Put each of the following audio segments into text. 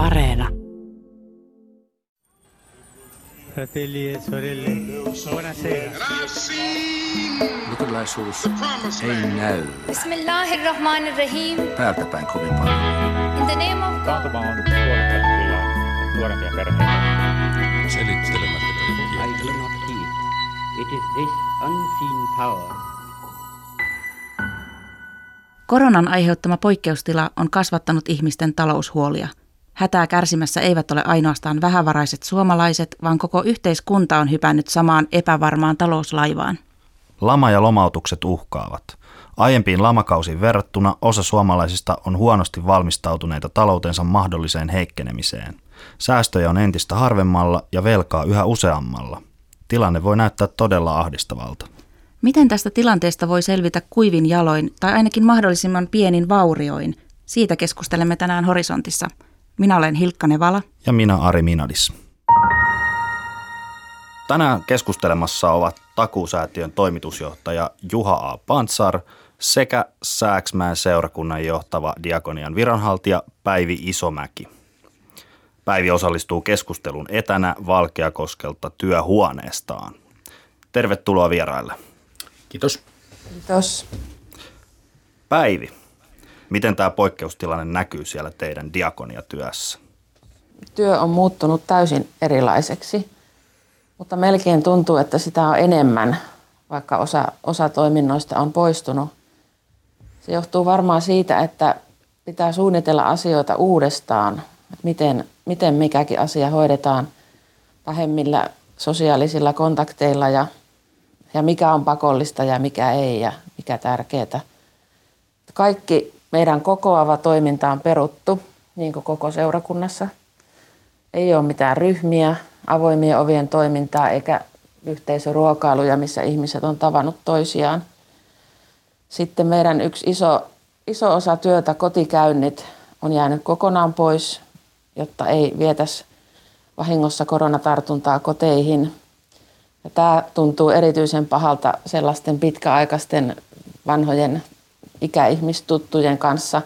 Areena. Fratelli e sorelle, buonasera. Luterilaisuus ei näy Bismillahirrahmanirrahim. täältä päin kovin paljon. In the name of God. On nuorempia perheitä. Selittelemättä I do not heed. It is this unseen power Koronan aiheuttama poikkeustila on kasvattanut ihmisten taloushuolia. Hätää kärsimässä eivät ole ainoastaan vähävaraiset suomalaiset, vaan koko yhteiskunta on hypännyt samaan epävarmaan talouslaivaan. Lama ja lomautukset uhkaavat. Aiempiin lamakausiin verrattuna osa suomalaisista on huonosti valmistautuneita taloutensa mahdolliseen heikkenemiseen. Säästöjä on entistä harvemmalla ja velkaa yhä useammalla. Tilanne voi näyttää todella ahdistavalta. Miten tästä tilanteesta voi selvitä kuivin jaloin tai ainakin mahdollisimman pienin vaurioin? Siitä keskustelemme tänään Horisontissa. Minä olen Hilkka Nevala. Ja minä Ari Minadis. Tänään keskustelemassa ovat Takuusäätiön toimitusjohtaja Juha A. Pantsar sekä Sääksmään seurakunnan johtava diakonian viranhaltija Päivi Isomäki. Päivi osallistuu keskustelun etänä Valkeakoskelta työhuoneestaan. Tervetuloa vieraille. Kiitos. Kiitos. Päivi, miten tämä poikkeustilanne näkyy siellä teidän diakoniatyössä? Työ on muuttunut täysin erilaiseksi, mutta melkein tuntuu, että sitä on enemmän, vaikka osa, osa toiminnoista on poistunut. Se johtuu varmaan siitä, että pitää suunnitella asioita uudestaan, että miten, miten mikäkin asia hoidetaan vähemmillä sosiaalisilla kontakteilla ja, ja mikä on pakollista ja mikä ei ja mikä tärkeää. Kaikki meidän kokoava toiminta on peruttu, niin kuin koko seurakunnassa. Ei ole mitään ryhmiä, avoimien ovien toimintaa eikä yhteisöruokailuja, missä ihmiset on tavannut toisiaan. Sitten meidän yksi iso, iso osa työtä, kotikäynnit, on jäänyt kokonaan pois, jotta ei vietäisi vahingossa koronatartuntaa koteihin. Ja tämä tuntuu erityisen pahalta sellaisten pitkäaikaisten vanhojen ikäihmistuttujen kanssa,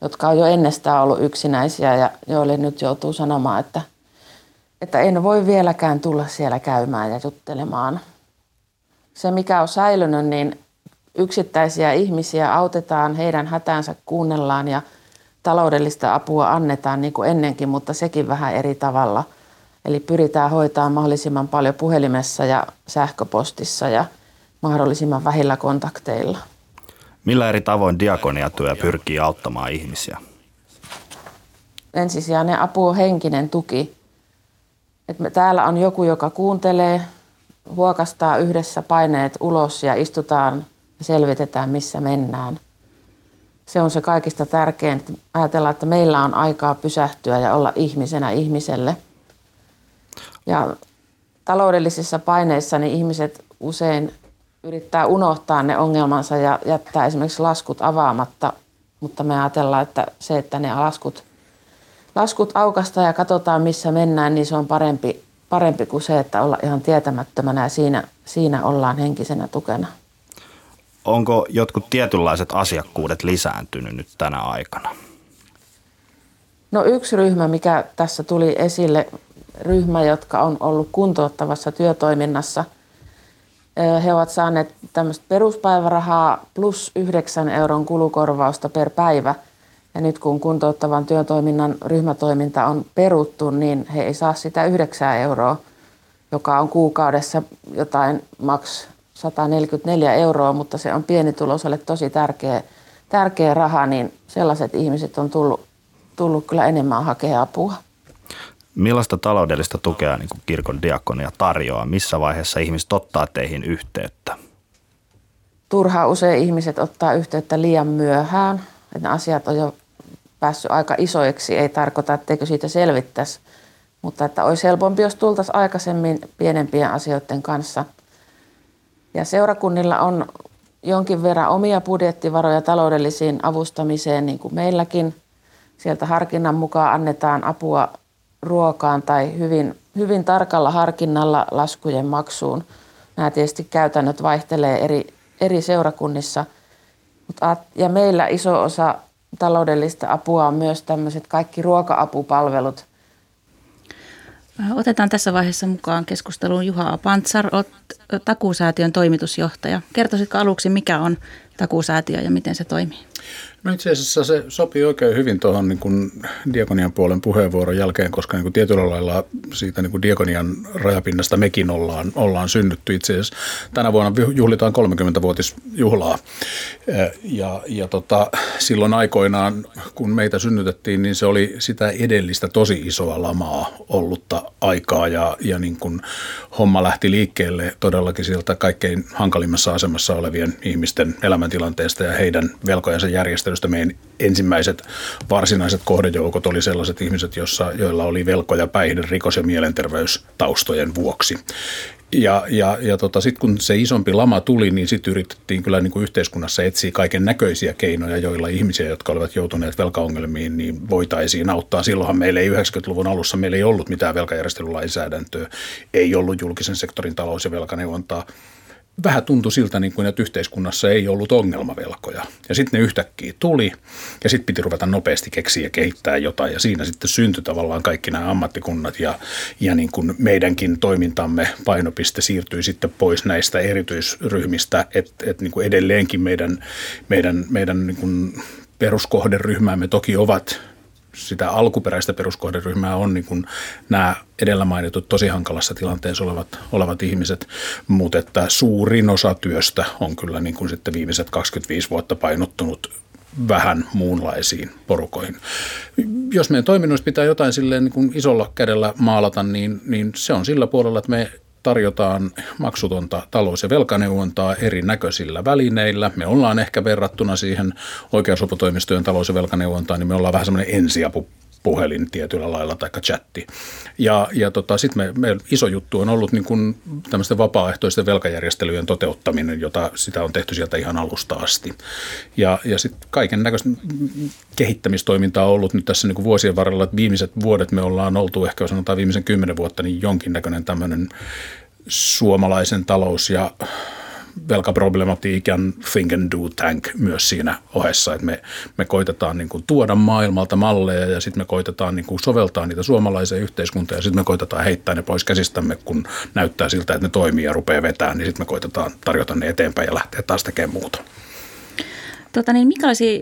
jotka on jo ennestään ollut yksinäisiä ja joille nyt joutuu sanomaan, että, että en voi vieläkään tulla siellä käymään ja juttelemaan. Se, mikä on säilynyt, niin yksittäisiä ihmisiä autetaan, heidän hätäänsä kuunnellaan ja taloudellista apua annetaan niin kuin ennenkin, mutta sekin vähän eri tavalla. Eli pyritään hoitamaan mahdollisimman paljon puhelimessa ja sähköpostissa ja mahdollisimman vähillä kontakteilla. Millä eri tavoin diakoniatyö pyrkii auttamaan ihmisiä? Ensisijainen apu on henkinen tuki. Et me, täällä on joku, joka kuuntelee, huokastaa yhdessä paineet ulos ja istutaan ja selvitetään, missä mennään. Se on se kaikista tärkein, että ajatellaan, että meillä on aikaa pysähtyä ja olla ihmisenä ihmiselle. Ja taloudellisissa paineissa niin ihmiset usein yrittää unohtaa ne ongelmansa ja jättää esimerkiksi laskut avaamatta, mutta me ajatellaan, että se, että ne laskut, laskut aukasta ja katsotaan missä mennään, niin se on parempi, parempi kuin se, että olla ihan tietämättömänä ja siinä, siinä ollaan henkisenä tukena. Onko jotkut tietynlaiset asiakkuudet lisääntynyt nyt tänä aikana? No yksi ryhmä, mikä tässä tuli esille, ryhmä, jotka on ollut kuntouttavassa työtoiminnassa – he ovat saaneet tämmöistä peruspäivärahaa plus 9 euron kulukorvausta per päivä. Ja nyt kun kuntouttavan työtoiminnan ryhmätoiminta on peruttu, niin he ei saa sitä 9 euroa, joka on kuukaudessa jotain maks 144 euroa, mutta se on pienituloiselle tosi tärkeä, tärkeä raha, niin sellaiset ihmiset on tullut, tullut kyllä enemmän hakea apua. Millaista taloudellista tukea niin kuin kirkon diakonia tarjoaa? Missä vaiheessa ihmiset ottaa teihin yhteyttä? Turhaa usein ihmiset ottaa yhteyttä liian myöhään. Että asiat on jo päässyt aika isoiksi. Ei tarkoita, etteikö siitä selvittäisi. Mutta että olisi helpompi, jos tultaisiin aikaisemmin pienempien asioiden kanssa. Ja seurakunnilla on jonkin verran omia budjettivaroja taloudellisiin avustamiseen, niin kuin meilläkin. Sieltä harkinnan mukaan annetaan apua ruokaan tai hyvin, hyvin tarkalla harkinnalla laskujen maksuun. Nämä tietysti käytännöt vaihtelee eri, eri seurakunnissa. Ja meillä iso osa taloudellista apua on myös tämmöiset kaikki ruoka-apupalvelut. Otetaan tässä vaiheessa mukaan keskusteluun Juha Pantsar, olet Takuusäätiön toimitusjohtaja. Kertoisitko aluksi, mikä on Takuusäätiö ja miten se toimii? No itse asiassa se sopii oikein hyvin tuohon niin kuin Diakonian puolen puheenvuoron jälkeen, koska niin kuin tietyllä lailla siitä niin kuin Diakonian rajapinnasta mekin ollaan, ollaan synnytty. Itse asiassa tänä vuonna juhlitaan 30-vuotisjuhlaa ja, ja tota, silloin aikoinaan, kun meitä synnytettiin, niin se oli sitä edellistä tosi isoa lamaa ollutta aikaa ja, ja niin kuin homma lähti liikkeelle todellakin sieltä kaikkein hankalimmassa asemassa olevien ihmisten elämäntilanteesta ja heidän velkojensa järjestelystä. Meidän ensimmäiset varsinaiset kohdejoukot oli sellaiset ihmiset, jossa, joilla oli velkoja päihde, rikos- ja mielenterveystaustojen vuoksi. Ja, ja, ja tota, sitten kun se isompi lama tuli, niin sitten yritettiin kyllä niin kuin yhteiskunnassa etsiä kaiken näköisiä keinoja, joilla ihmisiä, jotka olivat joutuneet velkaongelmiin, niin voitaisiin auttaa. Silloinhan meillä ei 90-luvun alussa meillä ei ollut mitään velkajärjestelylainsäädäntöä, ei ollut julkisen sektorin talous- ja velkaneuvontaa vähän tuntui siltä, niin kuin, että yhteiskunnassa ei ollut ongelmavelkoja. Ja sitten ne yhtäkkiä tuli ja sitten piti ruveta nopeasti keksiä ja kehittää jotain. Ja siinä sitten syntyi tavallaan kaikki nämä ammattikunnat ja, ja niin kuin meidänkin toimintamme painopiste siirtyi sitten pois näistä erityisryhmistä, että et niin kuin edelleenkin meidän, meidän, meidän niin kuin peruskohderyhmämme toki ovat sitä alkuperäistä peruskohderyhmää on niin kuin nämä edellä mainitut tosi hankalassa tilanteessa olevat, olevat ihmiset, mutta että suurin osa työstä on kyllä niin kuin sitten viimeiset 25 vuotta painottunut vähän muunlaisiin porukoihin. Jos meidän toiminnoissa pitää jotain silleen niin kuin isolla kädellä maalata, niin, niin se on sillä puolella, että me tarjotaan maksutonta talous- ja velkaneuvontaa erinäköisillä välineillä. Me ollaan ehkä verrattuna siihen oikeusoputoimistojen talous- ja velkaneuvontaan, niin me ollaan vähän semmoinen ensiapu puhelin tietyllä lailla tai chatti. Ja, ja tota, sitten me, me, iso juttu on ollut niin kuin tämmöisten vapaaehtoisten velkajärjestelyjen toteuttaminen, jota sitä on tehty sieltä ihan alusta asti. Ja, ja sitten kaiken näköistä kehittämistoimintaa on ollut nyt tässä niin kuin vuosien varrella, että viimeiset vuodet me ollaan oltu ehkä sanotaan viimeisen kymmenen vuotta, niin jonkinnäköinen tämmöinen suomalaisen talous- ja velkaproblematiikan think and do tank myös siinä ohessa, että me, me koitetaan niin kuin tuoda maailmalta malleja ja sitten me koitetaan niin kuin soveltaa niitä suomalaiseen yhteiskuntaan ja sitten me koitetaan heittää ne pois käsistämme, kun näyttää siltä, että ne toimii ja rupeaa vetämään, niin sitten me koitetaan tarjota ne eteenpäin ja lähteä taas tekemään muuta. Tota niin, minkälaisia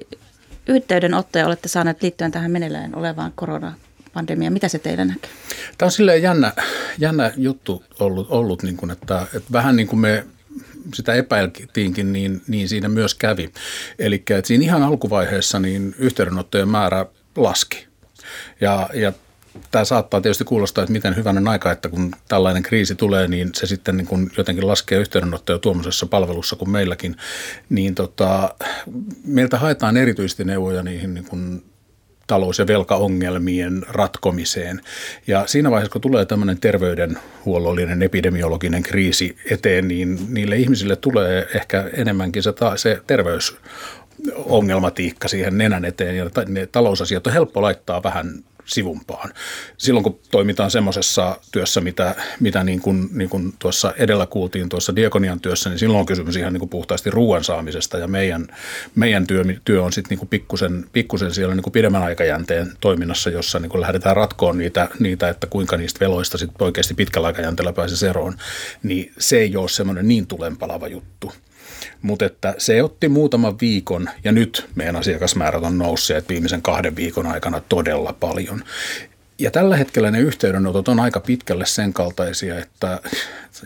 yhteydenottoja olette saaneet liittyen tähän meneillään olevaan korona pandemia. Mitä se teillä näkyy? Tämä on silleen jännä, jännä juttu ollut, ollut niin kuin, että, että vähän niin kuin me sitä epäiltiinkin, niin, niin siinä myös kävi. Eli siinä ihan alkuvaiheessa niin yhteydenottojen määrä laski. Ja, ja tämä saattaa tietysti kuulostaa, että miten hyvänen aika, että kun tällainen kriisi tulee, niin se sitten niin kuin jotenkin laskee yhteydenottoja tuommoisessa palvelussa kuin meilläkin. Niin tota, meiltä haetaan erityisesti neuvoja niihin niin kuin talous- ja velkaongelmien ratkomiseen. Ja siinä vaiheessa, kun tulee tämmöinen terveydenhuollollinen epidemiologinen kriisi eteen, niin niille ihmisille tulee ehkä enemmänkin se, se terveys ongelmatiikka siihen nenän eteen ja ne talousasiat on helppo laittaa vähän sivumpaan. Silloin kun toimitaan semmoisessa työssä, mitä, mitä niin kuin, niin kuin tuossa edellä kuultiin tuossa diakonian työssä, niin silloin on kysymys ihan niin kuin puhtaasti ruoan saamisesta ja meidän, meidän työ, työ on sitten niin pikkusen, pikkusen siellä niin kuin pidemmän aikajänteen toiminnassa, jossa niin kuin lähdetään ratkoon niitä, niitä, että kuinka niistä veloista sitten oikeasti pitkällä aikajänteellä pääsisi eroon, niin se ei ole semmoinen niin tulenpalava juttu. Mutta että se otti muutaman viikon ja nyt meidän asiakasmäärät on nousseet viimeisen kahden viikon aikana todella paljon. Ja tällä hetkellä ne yhteydenotot on aika pitkälle sen kaltaisia, että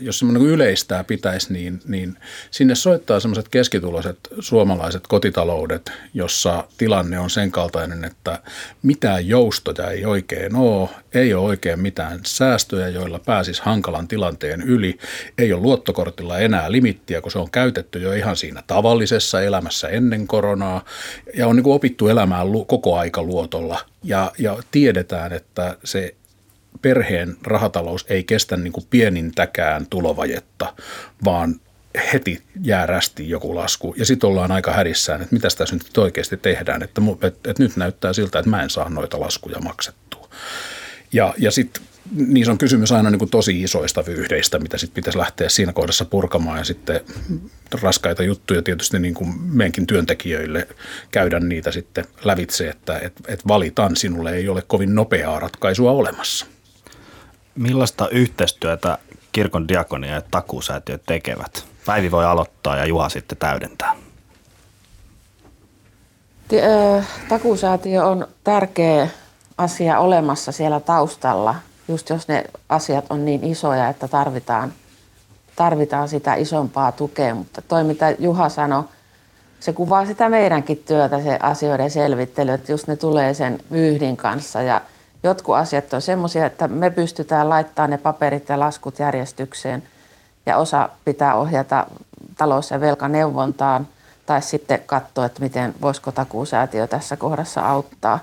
jos semmoinen yleistää pitäisi, niin, niin sinne soittaa semmoiset keskituloiset suomalaiset kotitaloudet, jossa tilanne on sen kaltainen, että mitään joustoja ei oikein ole, ei ole oikein mitään säästöjä, joilla pääsisi hankalan tilanteen yli, ei ole luottokortilla enää limittiä, kun se on käytetty jo ihan siinä tavallisessa elämässä ennen koronaa. Ja on niin kuin opittu elämään koko aika luotolla ja, ja tiedetään, että se perheen rahatalous ei kestä niin kuin pienintäkään tulovajetta, vaan heti jää rästiin joku lasku ja sitten ollaan aika hädissään, että mitä tässä nyt oikeasti tehdään, että, että, että nyt näyttää siltä, että mä en saa noita laskuja maksettua. Ja, ja sitten niissä on kysymys aina niin kuin tosi isoista vyyhdeistä, mitä sitten pitäisi lähteä siinä kohdassa purkamaan ja sitten raskaita juttuja tietysti niin kuin meidänkin työntekijöille käydä niitä sitten lävitse, että et, et valitaan, sinulle ei ole kovin nopeaa ratkaisua olemassa. Millaista yhteistyötä kirkon diakonia ja takuusäätiö tekevät? Päivi voi aloittaa ja Juha sitten täydentää. Takuusäätiö on tärkeä asia olemassa siellä taustalla, just jos ne asiat on niin isoja, että tarvitaan, tarvitaan sitä isompaa tukea. Mutta toi, mitä Juha sanoi, se kuvaa sitä meidänkin työtä, se asioiden selvittely, että just ne tulee sen vyyhdin kanssa. Ja jotkut asiat on semmoisia, että me pystytään laittamaan ne paperit ja laskut järjestykseen ja osa pitää ohjata talous- ja velkaneuvontaan tai sitten katsoa, että miten voisiko takuusäätiö tässä kohdassa auttaa.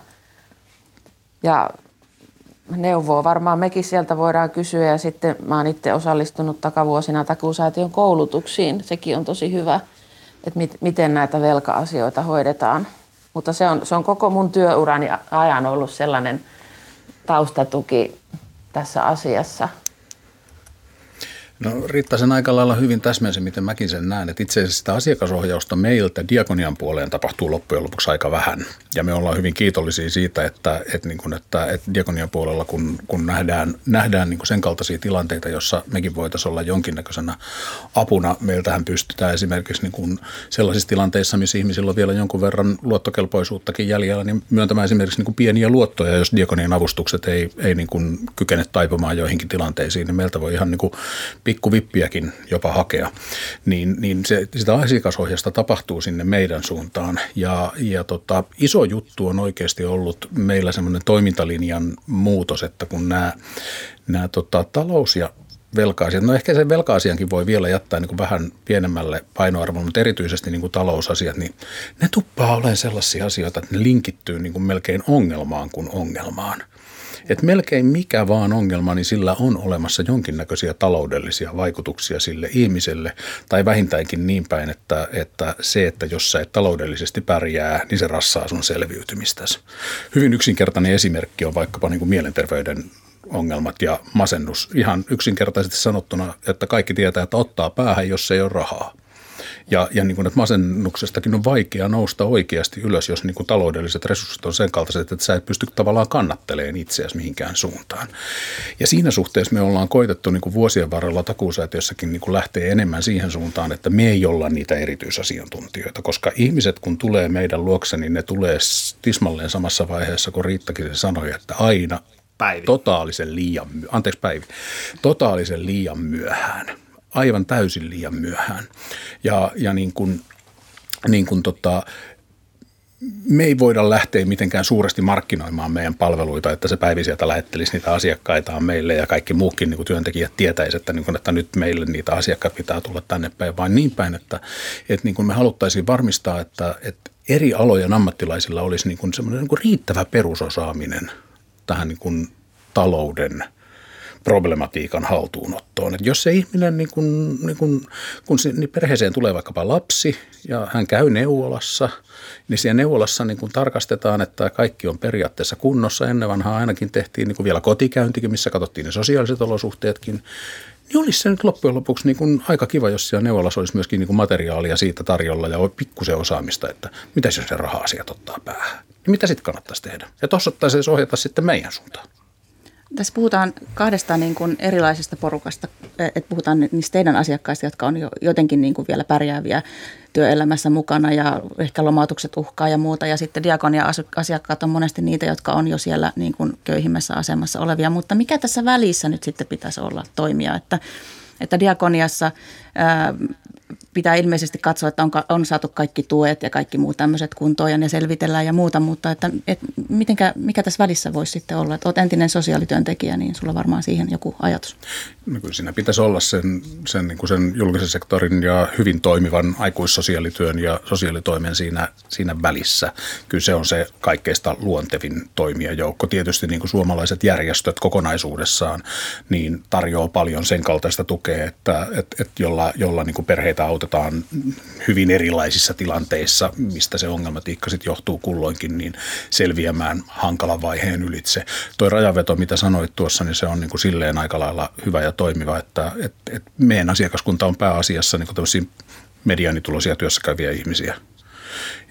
Ja neuvoa varmaan mekin sieltä voidaan kysyä ja sitten mä oon itse osallistunut takavuosina takuusäätiön koulutuksiin. Sekin on tosi hyvä, että mit, miten näitä velka-asioita hoidetaan. Mutta se on, se on koko mun työurani ajan ollut sellainen taustatuki tässä asiassa – No Riitta sen aika lailla hyvin täsmensi, miten mäkin sen näen, että itse asiassa sitä asiakasohjausta meiltä diakonian puoleen tapahtuu loppujen lopuksi aika vähän. Ja me ollaan hyvin kiitollisia siitä, että, että, niin kuin, että, että diakonian puolella kun, kun nähdään, nähdään niin kuin sen kaltaisia tilanteita, jossa mekin voitaisiin olla jonkinnäköisenä apuna. Meiltähän pystytään esimerkiksi niin kuin sellaisissa tilanteissa, missä ihmisillä on vielä jonkun verran luottokelpoisuuttakin jäljellä, niin myöntämään esimerkiksi niin kuin pieniä luottoja, jos diakonian avustukset ei, ei niin kuin kykene taipumaan joihinkin tilanteisiin, niin meiltä voi ihan niin kuin pikkuvippiäkin jopa hakea, niin, niin se, sitä asiakasohjasta tapahtuu sinne meidän suuntaan. Ja, ja tota, iso juttu on oikeasti ollut meillä semmoinen toimintalinjan muutos, että kun nämä, nämä tota, talous- ja velka-asiat. No ehkä sen velka-asiankin voi vielä jättää niin kuin vähän pienemmälle painoarvolle, mutta erityisesti niin kuin talousasiat, niin ne tuppaa olemaan sellaisia asioita, että ne linkittyy niin kuin melkein ongelmaan kuin ongelmaan että melkein mikä vaan ongelma, niin sillä on olemassa jonkinnäköisiä taloudellisia vaikutuksia sille ihmiselle, tai vähintäänkin niin päin, että, että se, että jos sä et taloudellisesti pärjää, niin se rassaa sun selviytymistäsi. Hyvin yksinkertainen esimerkki on vaikkapa niin kuin mielenterveyden ongelmat ja masennus. Ihan yksinkertaisesti sanottuna, että kaikki tietää, että ottaa päähän, jos ei ole rahaa. Ja, ja niin kuin, että masennuksestakin on vaikea nousta oikeasti ylös, jos niin kuin taloudelliset resurssit on sen kaltaiset, että sä et pysty tavallaan kannattelemaan itseäsi mihinkään suuntaan. Ja siinä suhteessa me ollaan koitettu niin kuin vuosien varrella takuusäätiössäkin niin kuin lähteä enemmän siihen suuntaan, että me ei olla niitä erityisasiantuntijoita, koska ihmiset kun tulee meidän luokse, niin ne tulee tismalleen samassa vaiheessa, kun Riittakin sanoi, että aina Päivi. totaalisen liian, anteeksi Päivi, totaalisen liian myöhään aivan täysin liian myöhään. Ja, ja niin kuin, niin kuin tota, me ei voida lähteä mitenkään suuresti markkinoimaan meidän palveluita, että se päivi sieltä lähettelisi niitä asiakkaitaan meille ja kaikki muukin niin kuin työntekijät tietäisi, että, niin kuin, että nyt meille niitä asiakkaita pitää tulla tänne päin, vaan niin päin, että, että niin kuin me haluttaisiin varmistaa, että, että eri alojen ammattilaisilla olisi niin kuin semmoinen niin kuin riittävä perusosaaminen tähän niin kuin talouden – problematiikan haltuunottoon. Et jos se ihminen, niin kun, niin kun, kun se, niin perheeseen tulee vaikkapa lapsi ja hän käy neuvolassa, niin siellä neuvolassa niin kun tarkastetaan, että kaikki on periaatteessa kunnossa. Ennen vanhaa ainakin tehtiin niin vielä kotikäyntikin, missä katsottiin ne sosiaaliset olosuhteetkin. Niin olisi se nyt loppujen lopuksi niin kuin aika kiva, jos siellä neuvolassa olisi myöskin niin kuin materiaalia siitä tarjolla ja pikkusen osaamista, että mitä jos se raha-asiat ottaa päähän. Niin mitä sitten kannattaisi tehdä? Ja tuossa ottaisi ohjata sitten meidän suuntaan. Tässä puhutaan kahdesta niin kuin erilaisesta porukasta, että puhutaan niistä teidän asiakkaista, jotka on jo jotenkin niin kuin vielä pärjääviä työelämässä mukana ja ehkä lomautukset uhkaa ja muuta. Ja sitten diakonia asiakkaat on monesti niitä, jotka on jo siellä niin kuin köyhimmässä asemassa olevia. Mutta mikä tässä välissä nyt sitten pitäisi olla toimia, että, että diakoniassa ää, pitää ilmeisesti katsoa, että on, on saatu kaikki tuet ja kaikki muut tämmöiset kuntoon ja ne selvitellään ja muuta, mutta että, et mitenkä, mikä tässä välissä voisi sitten olla? Että olet entinen sosiaalityöntekijä, niin sulla varmaan siihen joku ajatus. No kyllä siinä pitäisi olla sen, sen, niin kuin sen julkisen sektorin ja hyvin toimivan aikuissosiaalityön ja sosiaalitoimen siinä, siinä välissä. Kyllä se on se kaikkeista luontevin toimijajoukko. Tietysti niin kuin suomalaiset järjestöt kokonaisuudessaan niin tarjoaa paljon sen kaltaista tukea, että, että, että jolla, jolla niin kuin perheitä autetaan autetaan hyvin erilaisissa tilanteissa, mistä se ongelmatiikka sitten johtuu kulloinkin, niin selviämään hankalan vaiheen ylitse. Tuo rajaveto, mitä sanoit tuossa, niin se on niin kuin silleen aika lailla hyvä ja toimiva, että et, et meidän asiakaskunta on pääasiassa niin kuin mediaanituloisia työssäkäviä ihmisiä.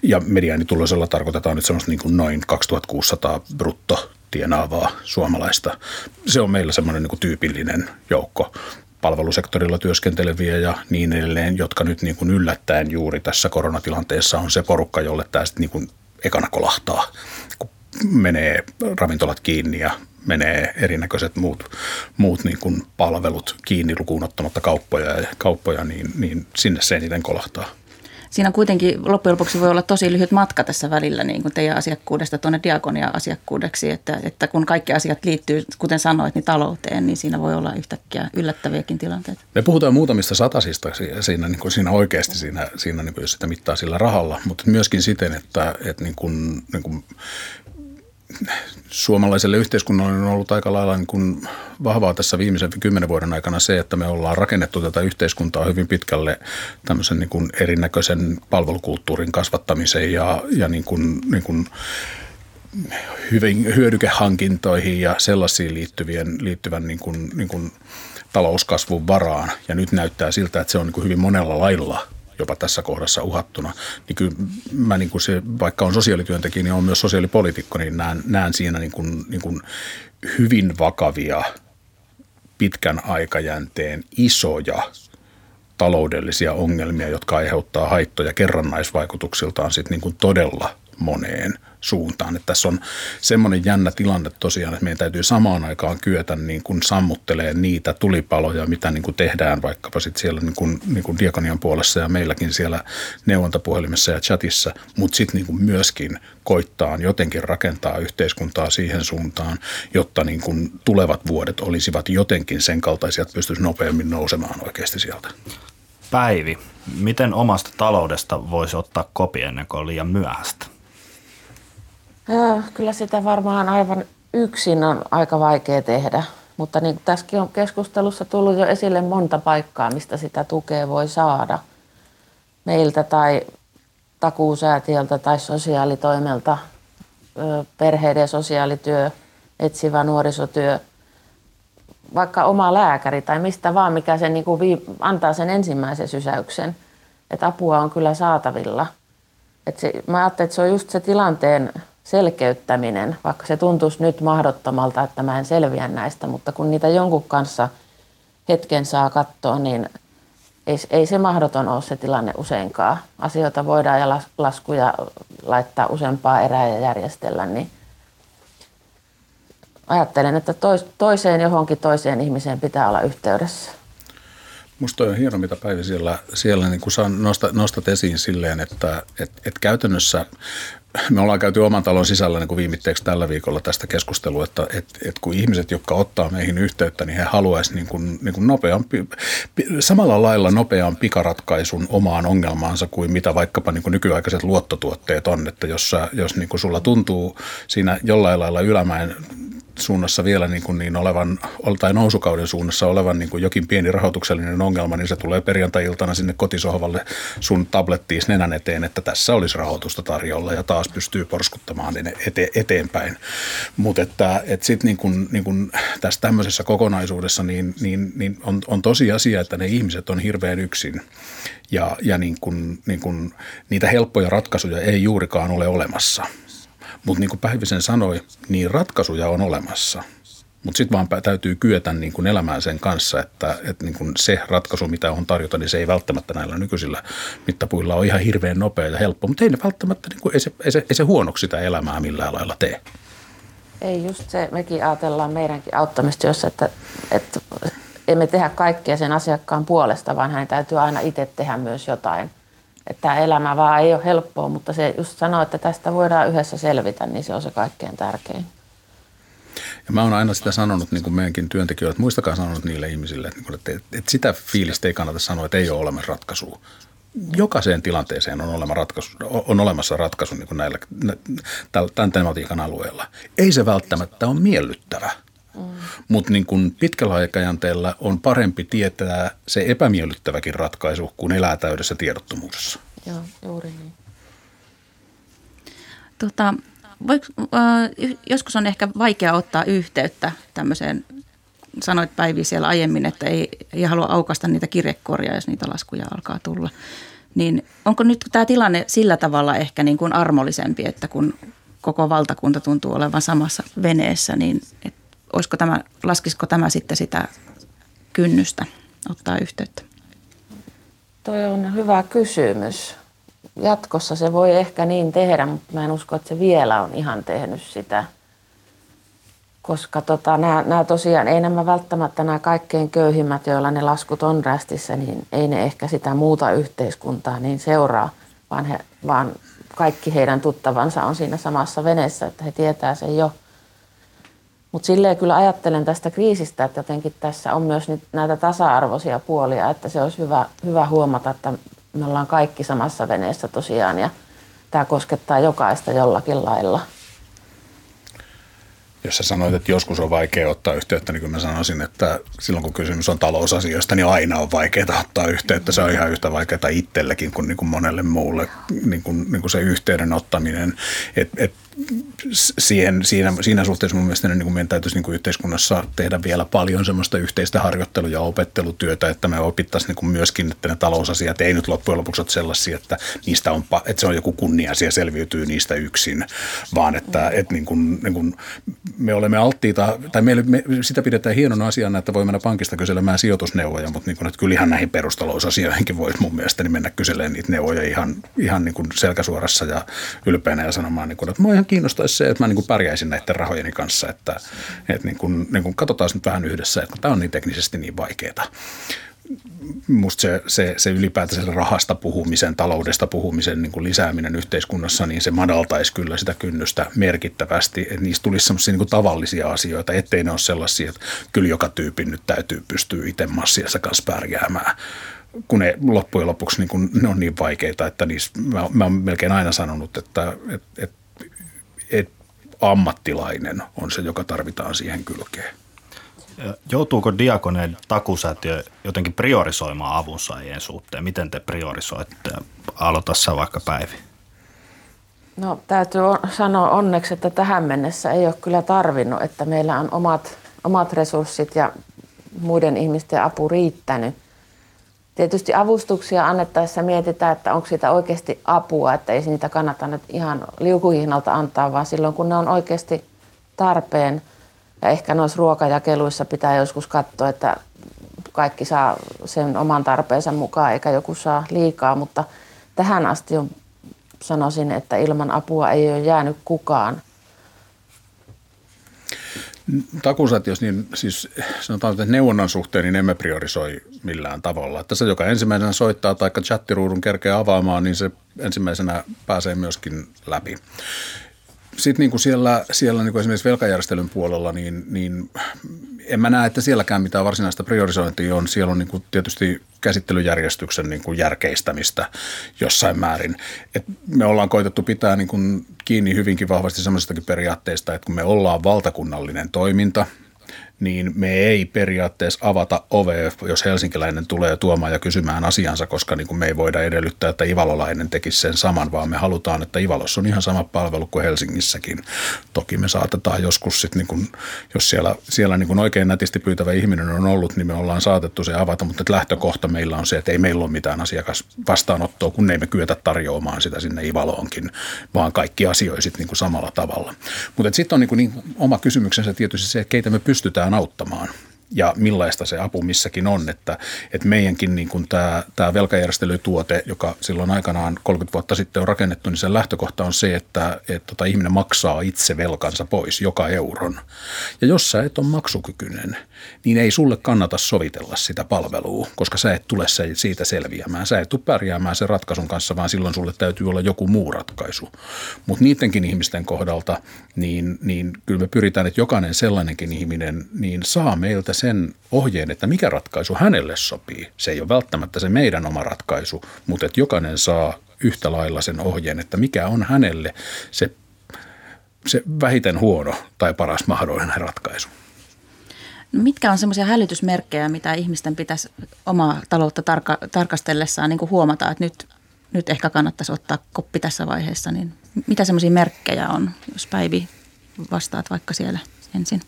Ja mediaanituloisella tarkoitetaan nyt semmoista niin kuin noin 2600 brutto tienaavaa suomalaista. Se on meillä semmoinen niin tyypillinen joukko palvelusektorilla työskenteleviä ja niin edelleen, jotka nyt niin kuin yllättäen juuri tässä koronatilanteessa on se porukka, jolle tämä sitten niin kuin ekana kolahtaa, kun menee ravintolat kiinni ja menee erinäköiset muut, muut niin kuin palvelut kiinni lukuun ottamatta kauppoja, ja kauppoja niin, niin sinne se eniten kolahtaa siinä kuitenkin loppujen lopuksi voi olla tosi lyhyt matka tässä välillä niin kuin teidän asiakkuudesta tuonne diakonia-asiakkuudeksi, että, että kun kaikki asiat liittyy, kuten sanoit, niin talouteen, niin siinä voi olla yhtäkkiä yllättäviäkin tilanteita. Me puhutaan muutamista satasista siinä, niin kuin siinä oikeasti, siinä, siinä niin kuin jos sitä mittaa sillä rahalla, mutta myöskin siten, että, että niin kuin, niin kuin suomalaiselle yhteiskunnalle on ollut aika lailla niin kuin vahvaa tässä viimeisen kymmenen vuoden aikana se, että me ollaan rakennettu tätä yhteiskuntaa hyvin pitkälle tämmöisen niin kuin erinäköisen palvelukulttuurin kasvattamisen ja, ja niin kuin, niin kuin hyvin hyödykehankintoihin ja sellaisiin liittyvien, liittyvän niin kuin, niin kuin talouskasvun varaan. Ja nyt näyttää siltä, että se on niin kuin hyvin monella lailla – jopa tässä kohdassa uhattuna, niin kyllä mä niin kuin se, vaikka on sosiaalityöntekijä, niin on myös sosiaalipolitiikko, niin näen, näen siinä niin kuin, niin kuin hyvin vakavia pitkän aikajänteen isoja taloudellisia ongelmia, jotka aiheuttaa haittoja kerrannaisvaikutuksiltaan sit niin kuin todella moneen suuntaan. Että tässä on semmoinen jännä tilanne tosiaan, että meidän täytyy samaan aikaan kyetä niin kuin sammuttelee niitä tulipaloja, mitä niin kuin tehdään vaikkapa sit siellä niin kuin, niin kuin Diakonian puolessa ja meilläkin siellä neuvontapuhelimessa ja chatissa, mutta sitten niin myöskin koittaa jotenkin rakentaa yhteiskuntaa siihen suuntaan, jotta niin kuin tulevat vuodet olisivat jotenkin sen kaltaisia, että pystyisi nopeammin nousemaan oikeasti sieltä. Päivi, miten omasta taloudesta voisi ottaa kopi ennen kuin on liian myöhäistä? Kyllä sitä varmaan aivan yksin on aika vaikea tehdä, mutta niin tässäkin on keskustelussa tullut jo esille monta paikkaa, mistä sitä tukea voi saada meiltä tai takuusäätiöltä tai sosiaalitoimelta, perheiden sosiaalityö, etsivä nuorisotyö, vaikka oma lääkäri tai mistä vaan, mikä sen niin kuin antaa sen ensimmäisen sysäyksen. Että apua on kyllä saatavilla. Et se, mä ajattelin, että se on just se tilanteen selkeyttäminen, vaikka se tuntuisi nyt mahdottomalta, että mä en selviä näistä, mutta kun niitä jonkun kanssa hetken saa katsoa, niin ei, ei se mahdoton ole se tilanne useinkaan. Asioita voidaan ja laskuja laittaa useampaa erää ja järjestellä, niin ajattelen, että toiseen johonkin toiseen ihmiseen pitää olla yhteydessä. Musta on hieno, mitä Päivi siellä, siellä niin kun nostat, nostat esiin silleen, että et, et käytännössä me ollaan käyty oman talon sisällä niin kuin viimitteeksi tällä viikolla tästä keskustelua, että, että, että kun ihmiset, jotka ottaa meihin yhteyttä, niin he haluaisivat niin kuin, niin kuin nopean, samalla lailla nopean pikaratkaisun omaan ongelmaansa kuin mitä vaikkapa niin kuin nykyaikaiset luottotuotteet on, että jos, jos niin kuin sulla tuntuu siinä jollain lailla ylämäen suunnassa vielä niin, kuin niin olevan, tai nousukauden suunnassa olevan niin kuin jokin pieni rahoituksellinen ongelma, niin se tulee perjantai-iltana sinne kotisohvalle sun tablettiin nenän eteen, että tässä olisi rahoitusta tarjolla ja taas pystyy porskuttamaan ete, eteenpäin. Mutta että, että sitten niin kuin, niin kuin tässä tämmöisessä kokonaisuudessa niin, niin, niin on, on tosiasia, että ne ihmiset on hirveän yksin ja, ja niin kuin, niin kuin, niitä helppoja ratkaisuja ei juurikaan ole olemassa – mutta niin kuin Päivisen sanoi, niin ratkaisuja on olemassa. Mutta sitten vaan täytyy kyetä niin kuin elämään sen kanssa, että, että niin kuin se ratkaisu, mitä on tarjota, niin se ei välttämättä näillä nykyisillä mittapuilla ole ihan hirveän nopea ja helppo. Mutta ei ne välttämättä, niin kuin, ei, se, ei, se, ei se huonoksi sitä elämää millään lailla tee. Ei just se, mekin ajatellaan meidänkin auttamistyössä, että, että emme tehdä kaikkea sen asiakkaan puolesta, vaan hän täytyy aina itse tehdä myös jotain – että tämä elämä vaan ei ole helppoa, mutta se just sanoo, että tästä voidaan yhdessä selvitä, niin se on se kaikkein tärkein. Ja mä oon aina sitä sanonut niin kuin meidänkin työntekijöille, että muistakaa sanonut niille ihmisille, että, että, että sitä fiilistä ei kannata sanoa, että ei ole olemassa ratkaisua. Jokaiseen tilanteeseen on, olema ratkaisu, on olemassa ratkaisu niin kuin näillä, tämän tematiikan alueella. Ei se välttämättä ole miellyttävä. Mm mutta niin kuin pitkällä aikajänteellä on parempi tietää se epämiellyttäväkin ratkaisu, kun elää täydessä tiedottomuudessa. Joo, juuri niin. Tota, voiko, äh, joskus on ehkä vaikea ottaa yhteyttä tämmöiseen, sanoit Päivi siellä aiemmin, että ei, ei halua aukasta niitä kirjekorjaa, jos niitä laskuja alkaa tulla. Niin onko nyt tämä tilanne sillä tavalla ehkä niin kuin armollisempi, että kun koko valtakunta tuntuu olevan samassa veneessä, niin et, olisiko tämä, laskisiko tämä sitten sitä kynnystä ottaa yhteyttä? Toi on hyvä kysymys. Jatkossa se voi ehkä niin tehdä, mutta mä en usko, että se vielä on ihan tehnyt sitä. Koska tota, nämä, nämä tosiaan, ei nämä välttämättä nämä kaikkein köyhimmät, joilla ne laskut on rästissä, niin ei ne ehkä sitä muuta yhteiskuntaa niin seuraa, vaan, he, vaan kaikki heidän tuttavansa on siinä samassa veneessä, että he tietää sen jo. Mutta silleen kyllä ajattelen tästä kriisistä, että jotenkin tässä on myös nyt näitä tasa-arvoisia puolia, että se olisi hyvä, hyvä huomata, että me ollaan kaikki samassa veneessä tosiaan ja tämä koskettaa jokaista jollakin lailla. Jos sä sanoit, että joskus on vaikea ottaa yhteyttä, niin kuin mä sanoisin, että silloin kun kysymys on talousasioista, niin aina on vaikeaa ottaa yhteyttä. Se on ihan yhtä vaikeaa itsellekin kuin, niin kuin monelle muulle niin kuin, niin kuin se yhteyden ottaminen. Et, et siihen, siinä, siinä suhteessa mun mielestä niin kuin meidän täytyisi niin kuin yhteiskunnassa tehdä vielä paljon semmoista yhteistä harjoittelu- ja opettelutyötä, että me opittaisiin niin kuin myöskin, että ne talousasiat ei nyt loppujen lopuksi ole sellaisia, että, niistä on, että se on joku kunnia-asia selviytyy niistä yksin, vaan että, että niin kuin, niin kuin me olemme alttiita, tai meille, me, sitä pidetään hienona asiana, että voi mennä pankista kyselemään sijoitusneuvoja, mutta niin kuin, että kyllä ihan näihin perustalousasioihinkin voisi mun mielestä niin mennä kyselemään niitä neuvoja ihan, ihan niin kuin selkäsuorassa ja ylpeänä ja sanomaan, niin kuin, että mä ihan kiinnostaisi se, että mä niin kuin pärjäisin näiden rahojeni kanssa, että, että niin kuin, niin kuin katsotaan nyt vähän yhdessä, että tämä on niin teknisesti niin vaikeaa musta se, se, se ylipäätänsä rahasta puhumisen, taloudesta puhumisen niin kuin lisääminen yhteiskunnassa, niin se madaltaisi kyllä sitä kynnystä merkittävästi, että niistä tulisi sellaisia niin tavallisia asioita, ettei ne ole sellaisia, että kyllä joka tyypin nyt täytyy pystyä itse massiassa kanssa pärjäämään. Kun ne loppujen lopuksi niin kun ne on niin vaikeita, että niissä, mä, mä olen melkein aina sanonut, että et, et, et ammattilainen on se, joka tarvitaan siihen kylkeen. Joutuuko diakoneen takusäätiö jotenkin priorisoimaan avunsaajien suhteen? Miten te priorisoitte? Aloita sä vaikka Päivi. No täytyy sanoa onneksi, että tähän mennessä ei ole kyllä tarvinnut, että meillä on omat, omat resurssit ja muiden ihmisten apu riittänyt. Tietysti avustuksia annettaessa mietitään, että onko siitä oikeasti apua, että ei niitä kannata nyt ihan liukuhihnalta antaa, vaan silloin kun ne on oikeasti tarpeen – ja ehkä noissa ruokajakeluissa pitää joskus katsoa, että kaikki saa sen oman tarpeensa mukaan eikä joku saa liikaa, mutta tähän asti on, sanoisin, että ilman apua ei ole jäänyt kukaan. Jos niin siis sanotaan, että neuvonnan suhteen niin emme priorisoi millään tavalla. Että se, joka ensimmäisenä soittaa tai chattiruudun kerkeä avaamaan, niin se ensimmäisenä pääsee myöskin läpi sitten niin kuin siellä, siellä niin kuin esimerkiksi velkajärjestelyn puolella, niin, niin en mä näe, että sielläkään mitään varsinaista priorisointia on. Siellä on niin kuin tietysti käsittelyjärjestyksen niin kuin järkeistämistä jossain määrin. Et me ollaan koitettu pitää niin kuin kiinni hyvinkin vahvasti sellaisistakin periaatteista, että kun me ollaan valtakunnallinen toiminta – niin me ei periaatteessa avata ovea, jos helsinkiläinen tulee tuomaan ja kysymään asiansa, koska niin kuin me ei voida edellyttää, että ivalolainen tekisi sen saman, vaan me halutaan, että Ivalossa on ihan sama palvelu kuin Helsingissäkin. Toki me saatetaan joskus sitten, niin jos siellä, siellä niin kuin oikein nätisti pyytävä ihminen on ollut, niin me ollaan saatettu se avata, mutta lähtökohta meillä on se, että ei meillä ole mitään asiakasvastaanottoa, kun ei me kyetä tarjoamaan sitä sinne Ivaloonkin, vaan kaikki asioisit niin kuin samalla tavalla. Mutta sitten on niin kuin niin oma kysymyksensä tietysti se, että keitä me pystytään pystytään auttamaan ja millaista se apu missäkin on. Että, että meidänkin niin kuin tämä, tämä velkajärjestelytuote, joka silloin aikanaan 30 vuotta sitten on rakennettu, niin sen lähtökohta on se, että, että tota, ihminen maksaa itse velkansa pois joka euron. Ja jos sä et ole maksukykyinen, niin ei sulle kannata sovitella sitä palvelua, koska sä et tule siitä selviämään. Sä et tule pärjäämään sen ratkaisun kanssa, vaan silloin sulle täytyy olla joku muu ratkaisu. Mutta niidenkin ihmisten kohdalta, niin, niin kyllä me pyritään, että jokainen sellainenkin ihminen niin saa meiltä sen ohjeen, että mikä ratkaisu hänelle sopii. Se ei ole välttämättä se meidän oma ratkaisu, mutta että jokainen saa yhtä lailla sen ohjeen, että mikä on hänelle se, se vähiten huono tai paras mahdollinen ratkaisu. No mitkä on semmoisia hälytysmerkkejä, mitä ihmisten pitäisi omaa taloutta tarka- tarkastellessaan niin huomata, että nyt, nyt ehkä kannattaisi ottaa koppi tässä vaiheessa, niin mitä semmoisia merkkejä on, jos Päivi vastaat vaikka siellä ensin?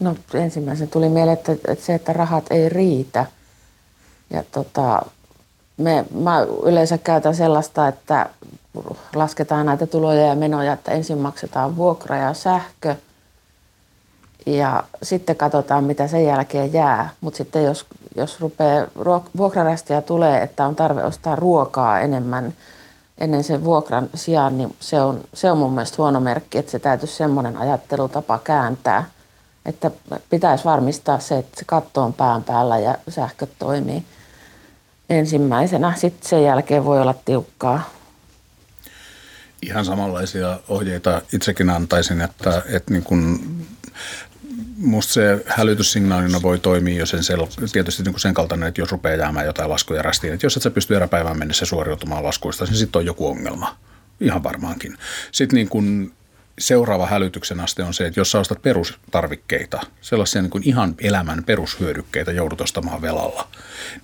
No ensimmäisen tuli mieleen, että, että se, että rahat ei riitä. Ja tota, me, mä yleensä käytän sellaista, että lasketaan näitä tuloja ja menoja, että ensin maksetaan vuokra ja sähkö ja sitten katsotaan, mitä sen jälkeen jää. Mutta sitten jos, jos rupeaa vuokrarästiä tulee, että on tarve ostaa ruokaa enemmän ennen sen vuokran sijaan, niin se on, se on mun mielestä huono merkki, että se täytyisi semmoinen ajattelutapa kääntää, että pitäisi varmistaa se, että se katto on pään päällä ja sähköt toimii ensimmäisenä. Sitten sen jälkeen voi olla tiukkaa. Ihan samanlaisia ohjeita itsekin antaisin, että, että niin kun Musta se hälytyssignaalina voi toimia jo sen sel- tietysti niin kuin sen kaltainen, että jos rupeaa jäämään jotain laskuja rastiin, että jos et sä pysty eräpäivään mennessä suoriutumaan laskuista, niin sitten on joku ongelma. Ihan varmaankin. Sitten niin kuin seuraava hälytyksen aste on se, että jos sä ostat perustarvikkeita, sellaisia niin kuin ihan elämän perushyödykkeitä joudut ostamaan velalla,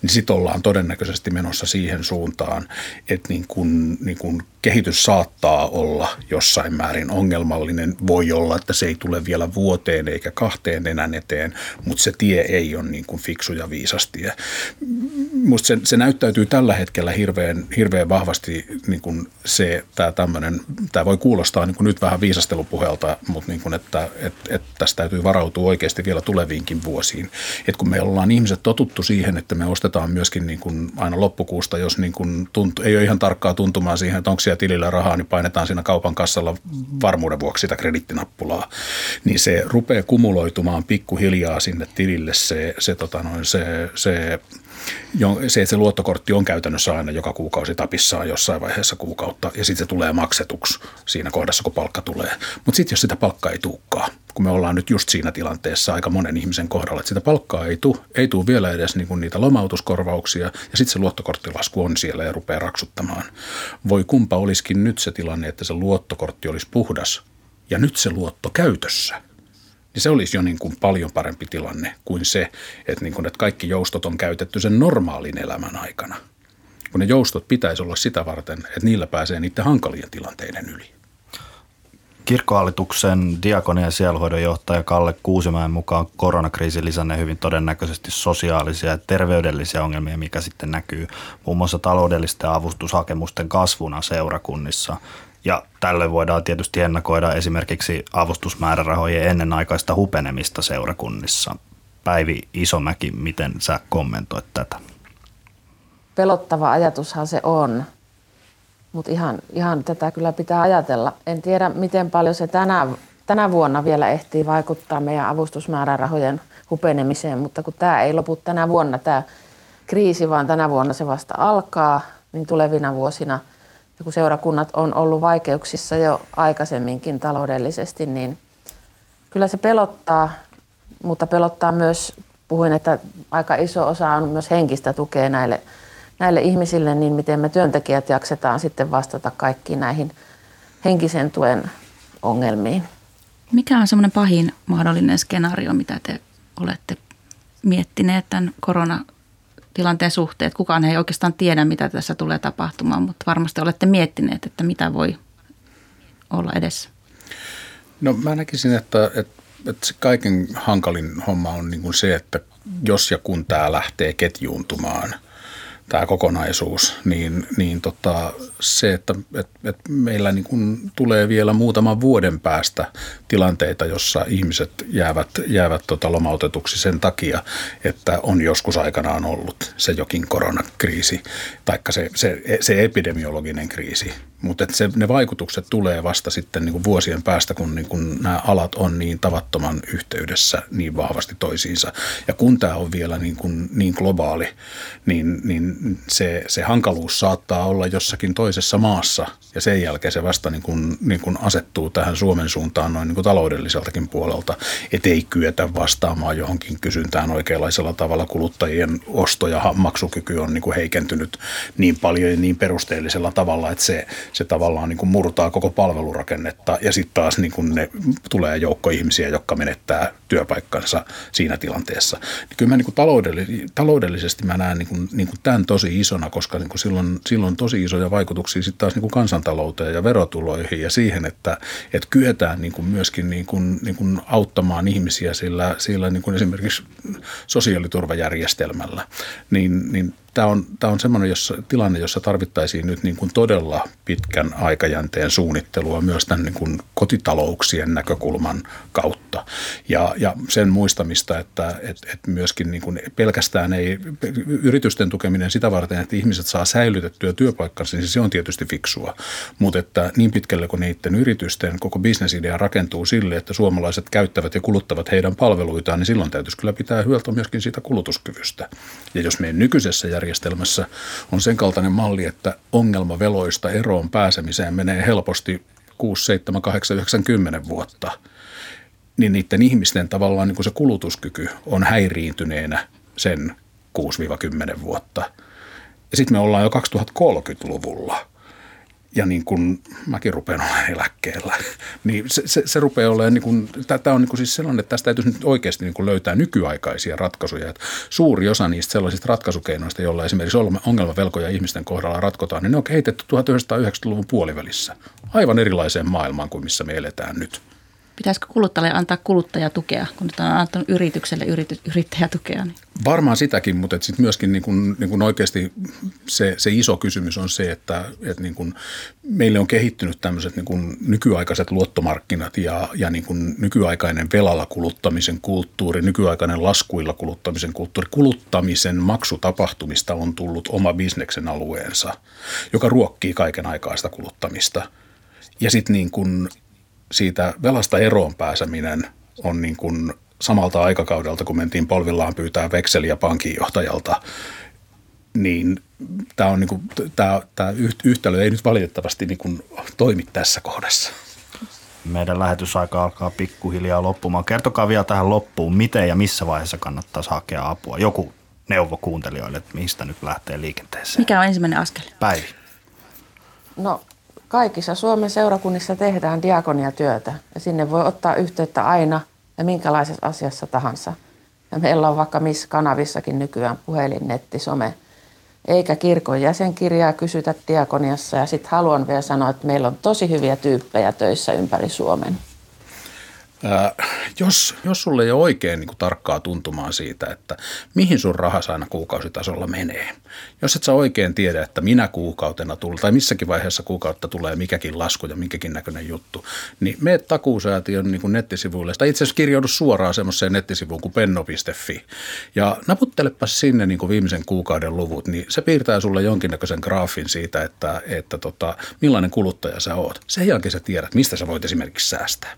niin sitten ollaan todennäköisesti menossa siihen suuntaan, että niin kuin, niin kuin kehitys saattaa olla jossain määrin ongelmallinen. Voi olla, että se ei tule vielä vuoteen eikä kahteen enää eteen, mutta se tie ei ole niin kuin fiksu ja viisas tie. Musta se, se näyttäytyy tällä hetkellä hirveän, hirveän vahvasti niin kuin se, tämä tämmöinen, tämä voi kuulostaa niin kuin nyt vähän viisastelupuhelta, mutta niin kuin, että, että, että tästä täytyy varautua oikeasti vielä tuleviinkin vuosiin. Et kun me ollaan ihmiset totuttu siihen, että me ostetaan myöskin niin kuin aina loppukuusta, jos niin kuin tuntu, ei ole ihan tarkkaa tuntumaan siihen, että onko siellä tilillä rahaa, niin painetaan siinä kaupan kassalla varmuuden vuoksi sitä kredittinappulaa. Niin se rupeaa kumuloitumaan pikkuhiljaa sinne tilille se, se, tota noin, se, se se, että se luottokortti on käytännössä aina joka kuukausi tapissaan jossain vaiheessa kuukautta ja sitten se tulee maksetuksi siinä kohdassa, kun palkka tulee. Mutta sitten jos sitä palkkaa ei tulekaan, kun me ollaan nyt just siinä tilanteessa aika monen ihmisen kohdalla, että sitä palkkaa ei tule, ei tule vielä edes niinku niitä lomautuskorvauksia ja sitten se luottokorttilasku on siellä ja rupeaa raksuttamaan. Voi kumpa olisikin nyt se tilanne, että se luottokortti olisi puhdas ja nyt se luotto käytössä – niin se olisi jo niin kuin paljon parempi tilanne kuin se, että, niin kuin, että kaikki joustot on käytetty sen normaalin elämän aikana. Kun ne joustot pitäisi olla sitä varten, että niillä pääsee niiden hankalien tilanteiden yli. Kirkkohallituksen diakonia ja sielhoidon johtaja Kalle Kuusimäen mukaan koronakriisi lisännee hyvin todennäköisesti sosiaalisia ja terveydellisiä ongelmia, mikä sitten näkyy muun muassa taloudellisten avustushakemusten kasvuna seurakunnissa. Ja tällöin voidaan tietysti ennakoida esimerkiksi avustusmäärärahojen ennenaikaista hupenemista seurakunnissa. Päivi Isomäki, miten sä kommentoit tätä? Pelottava ajatushan se on, mutta ihan, ihan tätä kyllä pitää ajatella. En tiedä, miten paljon se tänä, tänä vuonna vielä ehtii vaikuttaa meidän avustusmäärärahojen hupenemiseen, mutta kun tämä ei lopu tänä vuonna, tämä kriisi, vaan tänä vuonna se vasta alkaa, niin tulevina vuosina – kun seurakunnat on ollut vaikeuksissa jo aikaisemminkin taloudellisesti, niin kyllä se pelottaa, mutta pelottaa myös, puhuin, että aika iso osa on myös henkistä tukea näille, näille ihmisille, niin miten me työntekijät jaksetaan sitten vastata kaikkiin näihin henkisen tuen ongelmiin. Mikä on semmoinen pahin mahdollinen skenaario, mitä te olette miettineet tämän korona tilanteen suhteen. Kukaan ei oikeastaan tiedä, mitä tässä tulee tapahtumaan, mutta varmasti olette miettineet, että mitä voi olla edessä. No mä näkisin, että, että, että se kaiken hankalin homma on niin kuin se, että jos ja kun tämä lähtee ketjuuntumaan – tämä kokonaisuus, niin, niin tota, se, että et, et meillä niin kun tulee vielä muutaman vuoden päästä tilanteita, jossa ihmiset jäävät, jäävät tota lomautetuksi sen takia, että on joskus aikanaan ollut se jokin koronakriisi, taikka se, se, se epidemiologinen kriisi, mutta ne vaikutukset tulee vasta sitten niin vuosien päästä, kun niin kuin nämä alat on niin tavattoman yhteydessä niin vahvasti toisiinsa. Ja kun tämä on vielä niin, kuin, niin globaali, niin, niin se, se hankaluus saattaa olla jossakin toisessa maassa ja sen jälkeen se vasta niin kuin, niin kuin asettuu tähän Suomen suuntaan noin niin kuin taloudelliseltakin puolelta, ettei kyetä vastaamaan johonkin kysyntään oikeanlaisella tavalla. Kuluttajien osto- ja maksukyky on niin kuin heikentynyt niin paljon ja niin perusteellisella tavalla, että se, se tavallaan niin kuin murtaa koko palvelurakennetta ja sitten taas niin kuin ne tulee joukko ihmisiä, jotka menettää työpaikkansa siinä tilanteessa. Niin kyllä mä niin kuin taloudellisesti mä näen niin kuin, niin kuin tämän tosi isona, koska niin kuin silloin, silloin tosi isoja vaikutuksia sitten taas niin kuin kansantalouteen ja verotuloihin ja siihen, että, että kyetään niin kuin myöskin niin kuin, niin kuin auttamaan ihmisiä sillä, sillä niin kuin esimerkiksi sosiaaliturvajärjestelmällä, niin, niin tämä on, tämä on semmoinen jossa, tilanne, jossa tarvittaisiin nyt niin kuin todella pitkän aikajänteen suunnittelua myös tämän niin kuin kotitalouksien näkökulman kautta. Ja, ja sen muistamista, että, että, että myöskin niin kuin pelkästään ei, yritysten tukeminen sitä varten, että ihmiset saa säilytettyä työpaikkansa, niin se on tietysti fiksua. Mutta että niin pitkälle kuin niiden yritysten koko bisnesidea rakentuu sille, että suomalaiset käyttävät ja kuluttavat heidän palveluitaan, niin silloin täytyisi kyllä pitää huolta myöskin siitä kulutuskyvystä. Ja jos meidän nykyisessä järjestelmässä on sen kaltainen malli, että ongelmaveloista eroon pääsemiseen menee helposti 6, 7, 8, 9, 10 vuotta, niin niiden ihmisten tavallaan niin kuin se kulutuskyky on häiriintyneenä sen 6-10 vuotta. Ja sitten me ollaan jo 2030-luvulla – ja niin kuin mäkin rupean olemaan eläkkeellä, niin se, se, se rupeaa olemaan, niin kuin, tämä on niin kuin siis sellainen, että tästä täytyisi nyt oikeasti niin kuin löytää nykyaikaisia ratkaisuja. Että suuri osa niistä sellaisista ratkaisukeinoista, joilla esimerkiksi ongelmavelkoja ihmisten kohdalla ratkotaan, niin ne on kehitetty 1990-luvun puolivälissä aivan erilaiseen maailmaan kuin missä me eletään nyt. Pitäisikö kuluttajalle antaa kuluttajatukea, kun nyt on antanut yritykselle yrity, yrittäjätukea? Niin? Varmaan sitäkin, mutta sitten myöskin niin kun, niin kun oikeasti se, se iso kysymys on se, että, että niin kun meille on kehittynyt tämmöiset niin kun nykyaikaiset luottomarkkinat ja, ja niin kun nykyaikainen velalla kuluttamisen kulttuuri, nykyaikainen laskuilla kuluttamisen kulttuuri. Kuluttamisen maksutapahtumista on tullut oma bisneksen alueensa, joka ruokkii kaiken aikaista kuluttamista. Ja sitten niin kun siitä velasta eroon pääseminen on niin kuin samalta aikakaudelta, kun mentiin polvillaan pyytää vekseliä pankinjohtajalta, niin tämä, on niin kuin, tämä, tämä yhtälö ei nyt valitettavasti niin kuin toimi tässä kohdassa. Meidän lähetysaika alkaa pikkuhiljaa loppumaan. Kertokaa vielä tähän loppuun, miten ja missä vaiheessa kannattaisi hakea apua. Joku neuvo kuuntelijoille, että mistä nyt lähtee liikenteeseen. Mikä on ensimmäinen askel? Päivi. No Kaikissa Suomen seurakunnissa tehdään diakoniatyötä ja sinne voi ottaa yhteyttä aina ja minkälaisessa asiassa tahansa. Ja meillä on vaikka missä kanavissakin nykyään puhelin, netti, some. Eikä kirkon jäsenkirjaa kysytä diakoniassa. Ja sitten haluan vielä sanoa, että meillä on tosi hyviä tyyppejä töissä ympäri Suomen. Ää, jos, jos sulle ei ole oikein niin kuin tarkkaa tuntumaan siitä, että mihin sun rahas aina kuukausitasolla menee. Jos et sä oikein tiedä, että minä kuukautena tulee, tai missäkin vaiheessa kuukautta tulee mikäkin lasku ja minkäkin näköinen juttu, niin me takuusäätiön niin kuin nettisivuille, tai itse asiassa kirjaudu suoraan semmoiseen nettisivuun kuin penno.fi. Ja naputtelepa sinne niin kuin viimeisen kuukauden luvut, niin se piirtää sulle jonkinnäköisen graafin siitä, että, että tota, millainen kuluttaja sä oot. Sen jälkeen sä tiedät, mistä sä voit esimerkiksi säästää.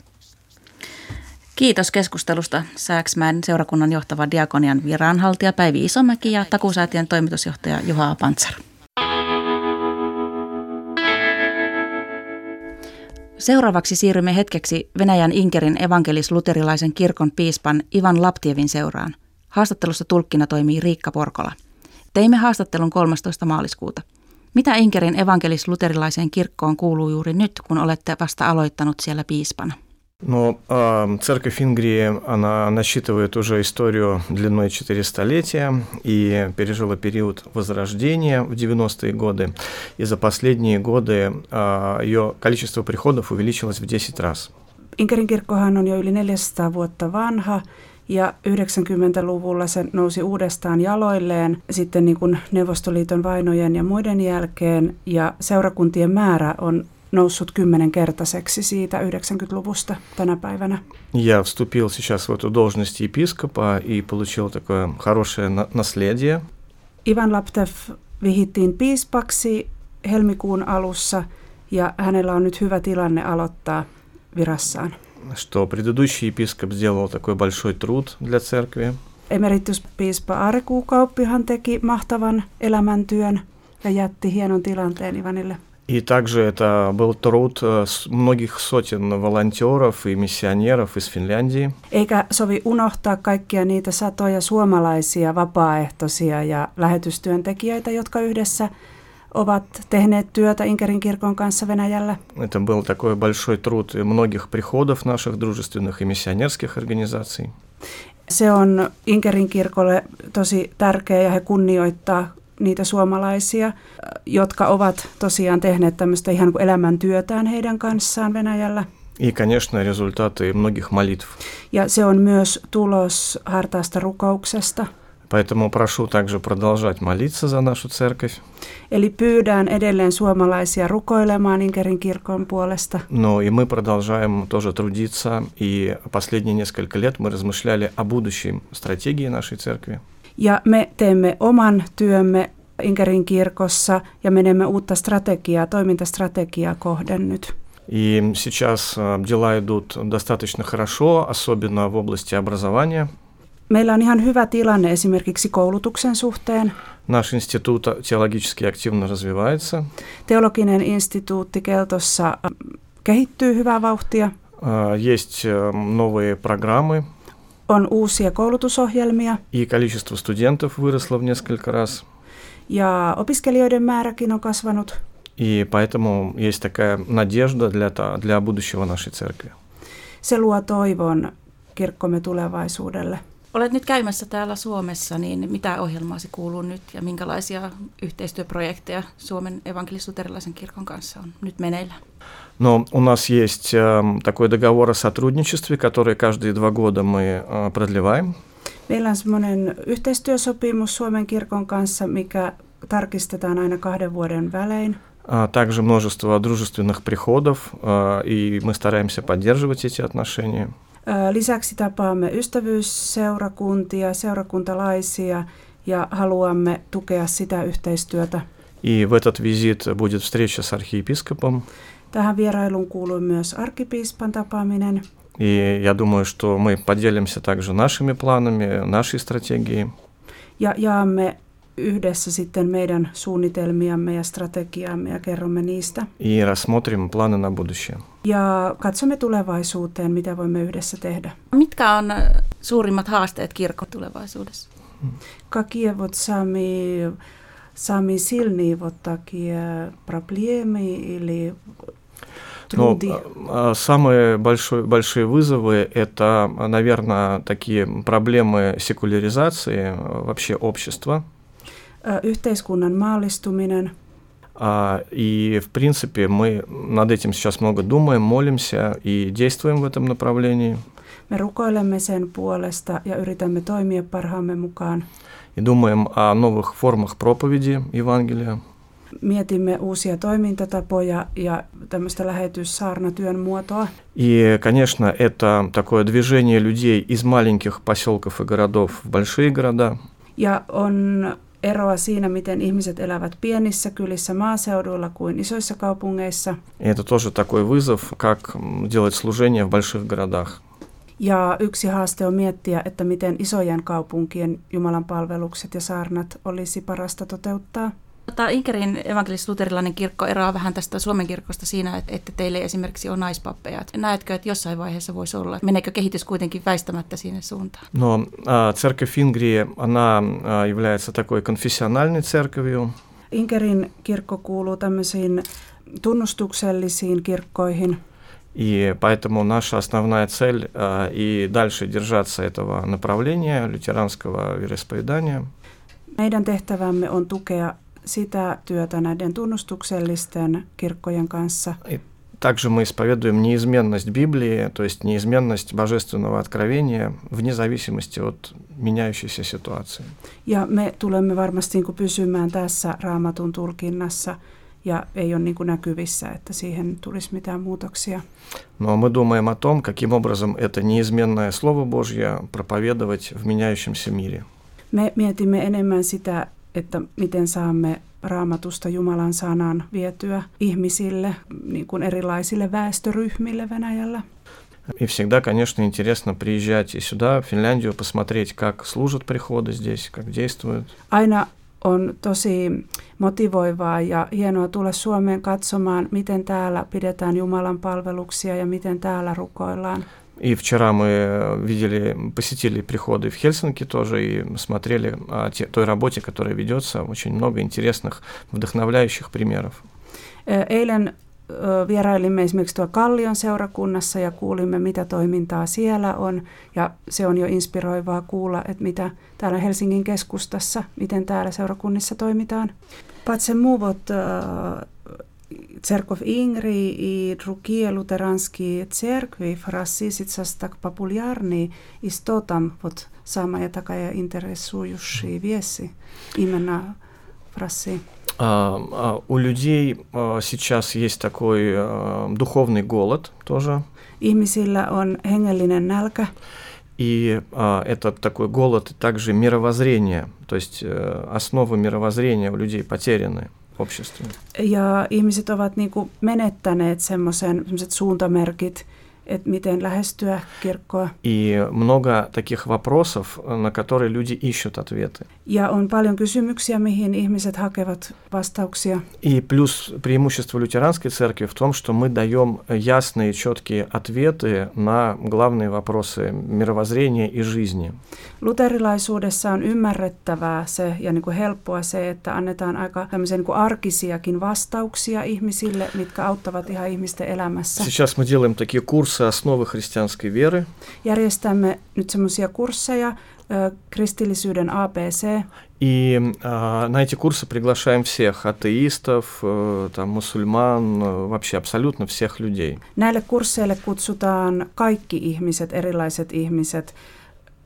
Kiitos keskustelusta Sääksmäen seurakunnan johtava diakonian viranhaltija Päivi Isomäki ja takuusäätiön toimitusjohtaja Juha Pantsar. Seuraavaksi siirrymme hetkeksi Venäjän Inkerin evankelis-luterilaisen kirkon piispan Ivan Laptievin seuraan. Haastattelussa tulkkina toimii Riikka Porkola. Teimme haastattelun 13. maaliskuuta. Mitä Inkerin evankelis-luterilaiseen kirkkoon kuuluu juuri nyt, kun olette vasta aloittanut siellä piispana? Э, церковь Ингрии, она насчитывает уже историю длиной 4 столетия и пережила период возрождения в 90-е годы. И за последние годы э, ее количество приходов увеличилось в 10 раз. Inkerin kirkkohan on jo yli 400 vuotta vanha ja 90-luvulla se nousi uudestaan jaloilleen sitten niin kuin Neuvostoliiton vainojen ja muiden jälkeen ja seurakuntien määrä on noussut kymmenenkertaiseksi siitä 90-luvusta tänä päivänä. Я вступил сейчас в эту должность епископа и получил такое хорошее наследие. Ivan Laptev vihittiin piispaksi helmikuun alussa ja hänellä on nyt hyvä tilanne aloittaa virassaan. Что предыдущий епископ сделал такой большой труд для церкви. Emerituspiispa Aare Kuukauppihan teki mahtavan elämäntyön ja jätti hienon tilanteen Ivanille. И также это был труд э, многих сотен волонтеров и миссионеров из Финляндии. Eikä sovi unohtaa kaikkia niitä satoja suomalaisia vapaaehtoisia ja lähetystyöntekijöitä, jotka yhdessä ovat tehneet työtä Inkerin kirkon kanssa Venäjällä. Это был такой большой труд многих приходов наших дружественных и миссионерских организаций. Se on Inkerin kirkolle tosi tärkeä ja he kunnioittaa niitä suomalaisia, jotka ovat tosiaan tehneet tämmöistä ihan kuin elämäntyötään heidän kanssaan Venäjällä. И, конечно, результаты многих молитв. Ja se on myös tulos hartaasta rukouksesta. Поэтому прошу также продолжать молиться за нашу церковь. Eli pyydän edelleen suomalaisia rukoilemaan Inkerin kirkon puolesta. Но и мы продолжаем тоже трудиться. И последние несколько лет мы размышляли о будущей стратегии нашей церкви. Ja me teemme oman työmme Inkerin kirkossa ja menemme uutta strategiaa, toimintastrategiaa kohden nyt. И сейчас дела идут достаточно хорошо, особенно в области образования. Meillä on ihan hyvä tilanne esimerkiksi koulutuksen suhteen. Наш институт теологически активно развивается. Teologinen instituutti Keltossa kehittyy hyvää vauhtia. Есть новые программы. On uusia koulutusohjelmia. И количество студентов выросло в несколько раз. Ja opiskelijoiden määräkin on kasvanut. И поэтому есть такая надежда для, для будущего нашей церкви. Se luo toivon kirkkomme tulevaisuudelle. Olet nyt käymässä täällä Suomessa, niin mitä ohjelmaasi kuuluu nyt ja minkälaisia yhteistyöprojekteja Suomen evankelis-luterilaisen kirkon kanssa on nyt meneillä? Но у нас есть э, такой договор о сотрудничестве, который каждые два года мы э, продлеваем. Meillä on semmoinen yhteistyösopimus Suomen kirkon kanssa, mikä tarkistetaan aina kahden vuoden välein. Также множество дружественных приходов, и мы стараемся поддерживать эти отношения. Lisäksi tapaamme ystävyysseurakuntia, seurakuntalaisia ja haluamme tukea sitä yhteistyötä. И в этот визит будет встреча с архиепископом. Tähän vierailuun kuului myös arkkipiispan tapaaminen. И я думаю, что мы поделимся также нашими планами, нашей стратегией. Ja jaamme yhdessä sitten meidän suunnitelmiamme ja strategiamme ja kerromme niistä. И рассмотрим планы на будущее. Ja katsomme tulevaisuuteen, mitä voimme yhdessä tehdä. Mitkä on suurimmat haasteet kirkon tulevaisuudessa? Какие вот самые, самые сильные вот такие проблемы или труды? Ну, самые большой, большие вызовы – это, наверное, такие проблемы секуляризации вообще общества. Yhteiskunnan maallistuminen. И, в принципе, мы над этим сейчас много думаем, молимся и действуем в этом направлении. Me rukoilemme sen puolesta ja yritämme toimia parhaamme mukaan. И думаем о новых формах проповеди Евангелия. Mietimme uusia toimintatapoja ja tämmöistä lähetyssaarnatyön muotoa. И, конечно, это такое движение людей из маленьких поселков и городов в большие города. Ja on eroa siinä, miten ihmiset elävät pienissä kylissä maaseudulla kuin isoissa kaupungeissa. И это тоже такой вызов, как делать служение в больших городах. Ja yksi haaste on miettiä, että miten isojen kaupunkien Jumalan palvelukset ja saarnat olisi parasta toteuttaa. Tota, Inkerin evankelis-luterilainen kirkko eroaa vähän tästä Suomen kirkosta siinä, että, että teille esimerkiksi on naispappeja. Näetkö, että jossain vaiheessa voisi olla? Meneekö kehitys kuitenkin väistämättä sinne suuntaan? No, äh, церковь Ингрии, она äh, является такой конфессиональной церковью. Inkerin kirkko kuuluu tämmöisiin tunnustuksellisiin kirkkoihin. И поэтому наша основная цель э, и дальше держаться этого направления лютеранского вероисповедания. Meidän tehtävämme on tukea sitä työtä näiden tunnustuksellisten kirkkojen kanssa. И также мы исповедуем неизменность Библии, то есть неизменность божественного откровения вне зависимости от меняющейся ситуации. Ja me tulemme varmasti niin pysymään tässä raamatun tulkinnassa ja ei ole niin kuin näkyvissä, että siihen tulisi mitään muutoksia. Но мы думаем о том, каким образом это неизменное Слово Божье проповедовать в меняющемся мире. Me mietimme enemmän sitä, että miten saamme raamatusta Jumalan sanan vietyä ihmisille, niin kuin erilaisille väestöryhmille Venäjällä. И всегда, конечно, интересно приезжать и сюда, в Финляндию, посмотреть, как служат приходы здесь, как действуют. Aina on tosi motivoivaa ja hienoa tulla Suomeen katsomaan, miten täällä pidetään Jumalan palveluksia ja miten täällä rukoillaan. И вчера мы видели, посетили приходы в Хельсинки тоже и смотрели о те, той работе, которая ведется. Очень много интересных, вдохновляющих примеров. Eilen vierailimme esimerkiksi tuo Kallion seurakunnassa ja kuulimme, mitä toimintaa siellä on. Ja se on jo inspiroivaa kuulla, että mitä täällä Helsingin keskustassa, miten täällä seurakunnissa toimitaan. церковь Ингри и другие лутеранские церкви в России сейчас так популярны, и что там вот самая такая интересующая вещи именно в России? А, а у людей а, сейчас есть такой духовный голод тоже. Ihmisillä on hengellinen nälkä. И э, это такой голод, также мировоззрение, то есть э, основы мировоззрения у людей потеряны. обществе. Ja ihmiset ovat niinku menettäneet semmoisen suuntamerkit, että miten lähestyä kirkkoa. И много таких вопросов, на которые люди ищут ответы. Ja on paljon kysymyksiä, mihin ihmiset hakevat vastauksia. И плюс преимущество лютеранской церкви в том, что мы даем ясные, четкие ответы на главные вопросы мировоззрения и жизни. Luterilaisuudessa on ymmärrettävää se ja niin kuin helppoa se, että annetaan aika tämmöisiä niin kuin arkisia vastauksia ihmisille, mitkä auttavat ihan ihmisten elämässä. Сейчас мы делаем такие курсы основы христианской веры. Järjestämme nyt semmoisia kursseja, kristillisyyden ABC. И а, на эти курсы приглашаем всех атеистов, э, там, мусульман, э, вообще абсолютно всех людей. Näille kursseille kutsutaan kaikki ihmiset, erilaiset ihmiset,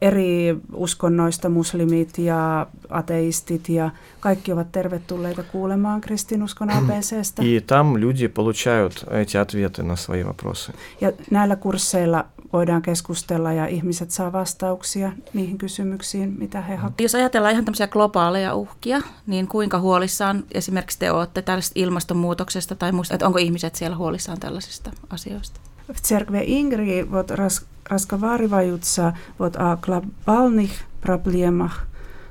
eri uskonnoista muslimit ja ateistit ja kaikki ovat tervetulleita kuulemaan kristinuskon ABCstä. И там люди получают эти ответы на свои вопросы. Ja näillä kursseilla voidaan keskustella ja ihmiset saa vastauksia niihin kysymyksiin, mitä he hakevat. Jos ajatellaan ihan tämmöisiä globaaleja uhkia, niin kuinka huolissaan esimerkiksi te olette tällaisesta ilmastonmuutoksesta tai muista, että onko ihmiset siellä huolissaan tällaisista asioista? В церкви Ингри вот рас, разговариваются вот о глобальных проблемах,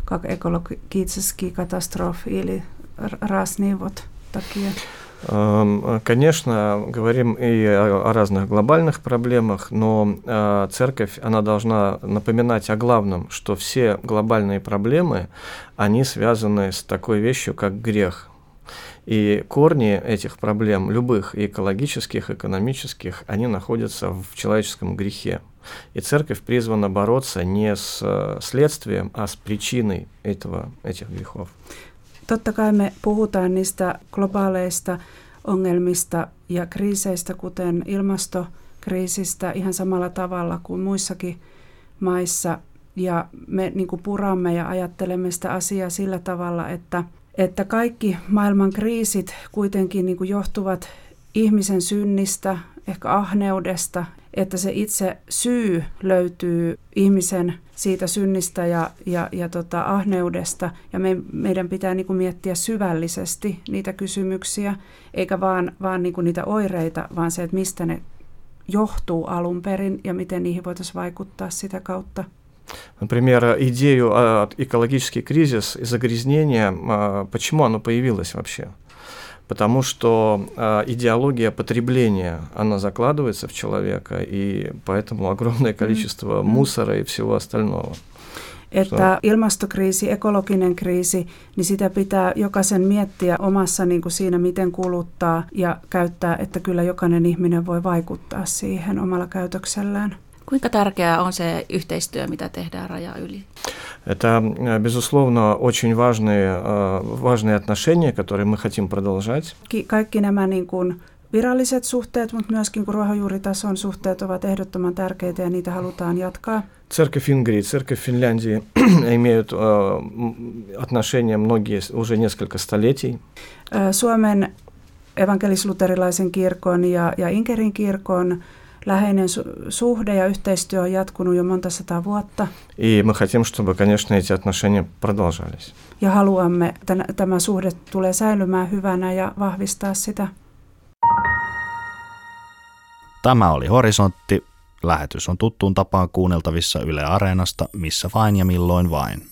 как экологический катастроф или разные вот такие. Конечно, говорим и о разных глобальных проблемах, но а, церковь, она должна напоминать о главном, что все глобальные проблемы, они связаны с такой вещью, как грех. И корни этих проблем, любых, экологических, экономических, они находятся в человеческом грехе. И церковь призвана бороться не с следствием, а с причиной этого, этих грехов. Totta kai me puhutaan niistä globaaleista ongelmista ja kriiseistä, kuten ilmastokriisistä, ihan samalla tavalla kuin muissakin maissa. Ja me niin kuin puramme ja ajattelemme sitä asiaa sillä tavalla, että, että kaikki maailman kriisit kuitenkin niin kuin johtuvat ihmisen synnistä, ehkä ahneudesta, että se itse syy löytyy ihmisen siitä synnistä ja, ja, ja tota ahneudesta. Ja me, meidän pitää niin kuin miettiä syvällisesti niitä kysymyksiä, eikä vaan, vaan niin kuin niitä oireita, vaan se, että mistä ne johtuu alun perin ja miten niihin voitaisiin vaikuttaa sitä kautta. Например, идею экологический кризис и загрязнение, почему оно появилось вообще? потому что э, идеология потребления, она закладывается в человека, и поэтому огромное количество mm. мусора и всего остального. Että ilmastokriisi, ekologinen kriisi, niin sitä pitää jokaisen miettiä omassa niin kuin siinä, miten kuluttaa ja käyttää, että kyllä jokainen ihminen voi vaikuttaa siihen omalla käytöksellään. Kuinka tärkeää on se yhteistyö, mitä tehdään raja yli? Это, безусловно, очень важные, важные отношения, которые мы хотим продолжать. Kaikki nämä niin kuin viralliset suhteet, mutta myöskin kun ruohonjuuritason suhteet ovat ehdottoman tärkeitä ja niitä halutaan jatkaa. Церковь Ингрии, церковь Финляндии имеют отношения многие уже несколько столетий. Suomen evankelis-luterilaisen kirkon ja, ja Inkerin kirkon läheinen su- suhde ja yhteistyö on jatkunut jo monta sataa vuotta. И мы хотим, чтобы, конечно, эти отношения продолжались. Ja haluamme, että tämä suhde tulee säilymään hyvänä ja vahvistaa sitä. Tämä oli Horisontti. Lähetys on tuttuun tapaan kuunneltavissa Yle Areenasta missä vain ja milloin vain.